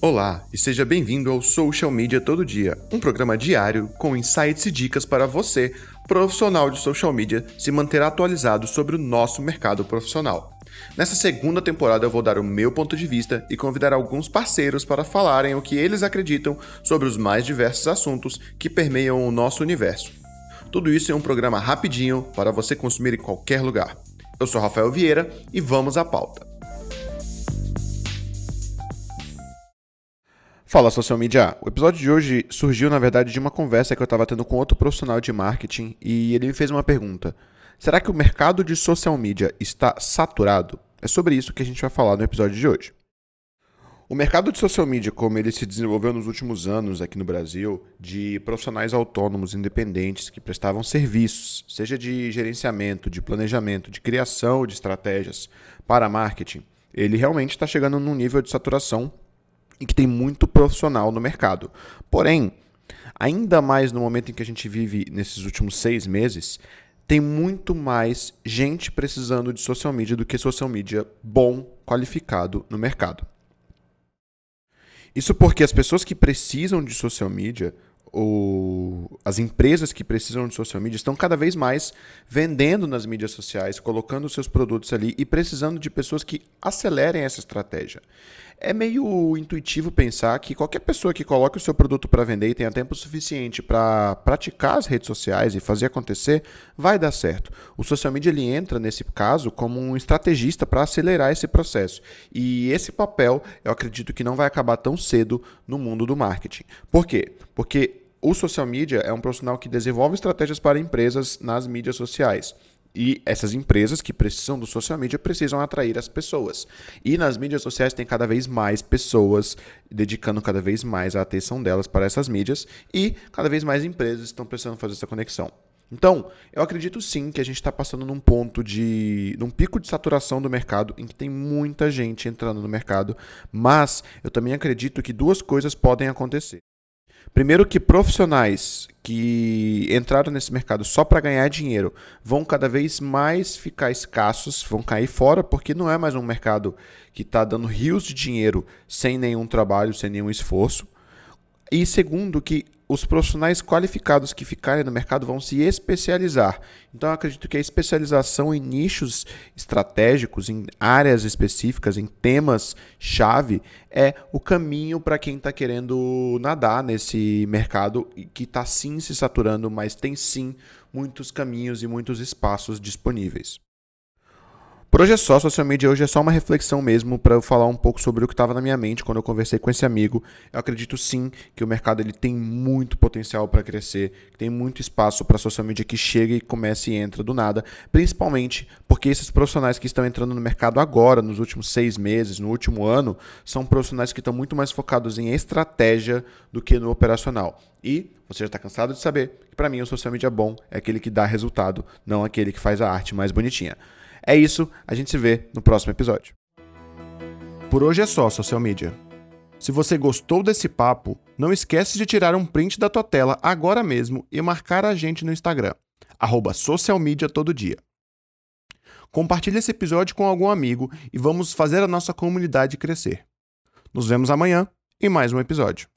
Olá e seja bem-vindo ao Social Media Todo Dia, um programa diário com insights e dicas para você, profissional de social media, se manter atualizado sobre o nosso mercado profissional. Nessa segunda temporada eu vou dar o meu ponto de vista e convidar alguns parceiros para falarem o que eles acreditam sobre os mais diversos assuntos que permeiam o nosso universo. Tudo isso em um programa rapidinho para você consumir em qualquer lugar. Eu sou Rafael Vieira e vamos à pauta. Fala social media. O episódio de hoje surgiu na verdade de uma conversa que eu estava tendo com outro profissional de marketing e ele me fez uma pergunta. Será que o mercado de social media está saturado? É sobre isso que a gente vai falar no episódio de hoje. O mercado de social media, como ele se desenvolveu nos últimos anos aqui no Brasil, de profissionais autônomos independentes que prestavam serviços, seja de gerenciamento, de planejamento, de criação de estratégias para marketing, ele realmente está chegando num nível de saturação e que tem muito profissional no mercado. Porém, ainda mais no momento em que a gente vive nesses últimos seis meses, tem muito mais gente precisando de social media do que social media bom, qualificado no mercado. Isso porque as pessoas que precisam de social media o, as empresas que precisam de social media estão cada vez mais vendendo nas mídias sociais, colocando seus produtos ali e precisando de pessoas que acelerem essa estratégia. É meio intuitivo pensar que qualquer pessoa que coloque o seu produto para vender e tenha tempo suficiente para praticar as redes sociais e fazer acontecer, vai dar certo. O social media ele entra nesse caso como um estrategista para acelerar esse processo. E esse papel eu acredito que não vai acabar tão cedo no mundo do marketing. Por quê? Porque o social media é um profissional que desenvolve estratégias para empresas nas mídias sociais. E essas empresas que precisam do social media precisam atrair as pessoas. E nas mídias sociais tem cada vez mais pessoas dedicando cada vez mais a atenção delas para essas mídias e cada vez mais empresas estão precisando fazer essa conexão. Então, eu acredito sim que a gente está passando num ponto de. num pico de saturação do mercado em que tem muita gente entrando no mercado, mas eu também acredito que duas coisas podem acontecer. Primeiro que profissionais que entraram nesse mercado só para ganhar dinheiro vão cada vez mais ficar escassos, vão cair fora, porque não é mais um mercado que está dando rios de dinheiro sem nenhum trabalho, sem nenhum esforço. E segundo, que os profissionais qualificados que ficarem no mercado vão se especializar. Então, acredito que a especialização em nichos estratégicos, em áreas específicas, em temas-chave, é o caminho para quem está querendo nadar nesse mercado que está sim se saturando, mas tem sim muitos caminhos e muitos espaços disponíveis. Por hoje é só, social media hoje é só uma reflexão mesmo para eu falar um pouco sobre o que estava na minha mente quando eu conversei com esse amigo. Eu acredito sim que o mercado ele tem muito potencial para crescer, tem muito espaço para social media que chega e comece e entra do nada, principalmente porque esses profissionais que estão entrando no mercado agora, nos últimos seis meses, no último ano, são profissionais que estão muito mais focados em estratégia do que no operacional. E você já está cansado de saber que para mim o social media bom é aquele que dá resultado, não aquele que faz a arte mais bonitinha. É isso, a gente se vê no próximo episódio. Por hoje é só, social media. Se você gostou desse papo, não esquece de tirar um print da tua tela agora mesmo e marcar a gente no Instagram, arroba todo dia. Compartilhe esse episódio com algum amigo e vamos fazer a nossa comunidade crescer. Nos vemos amanhã em mais um episódio.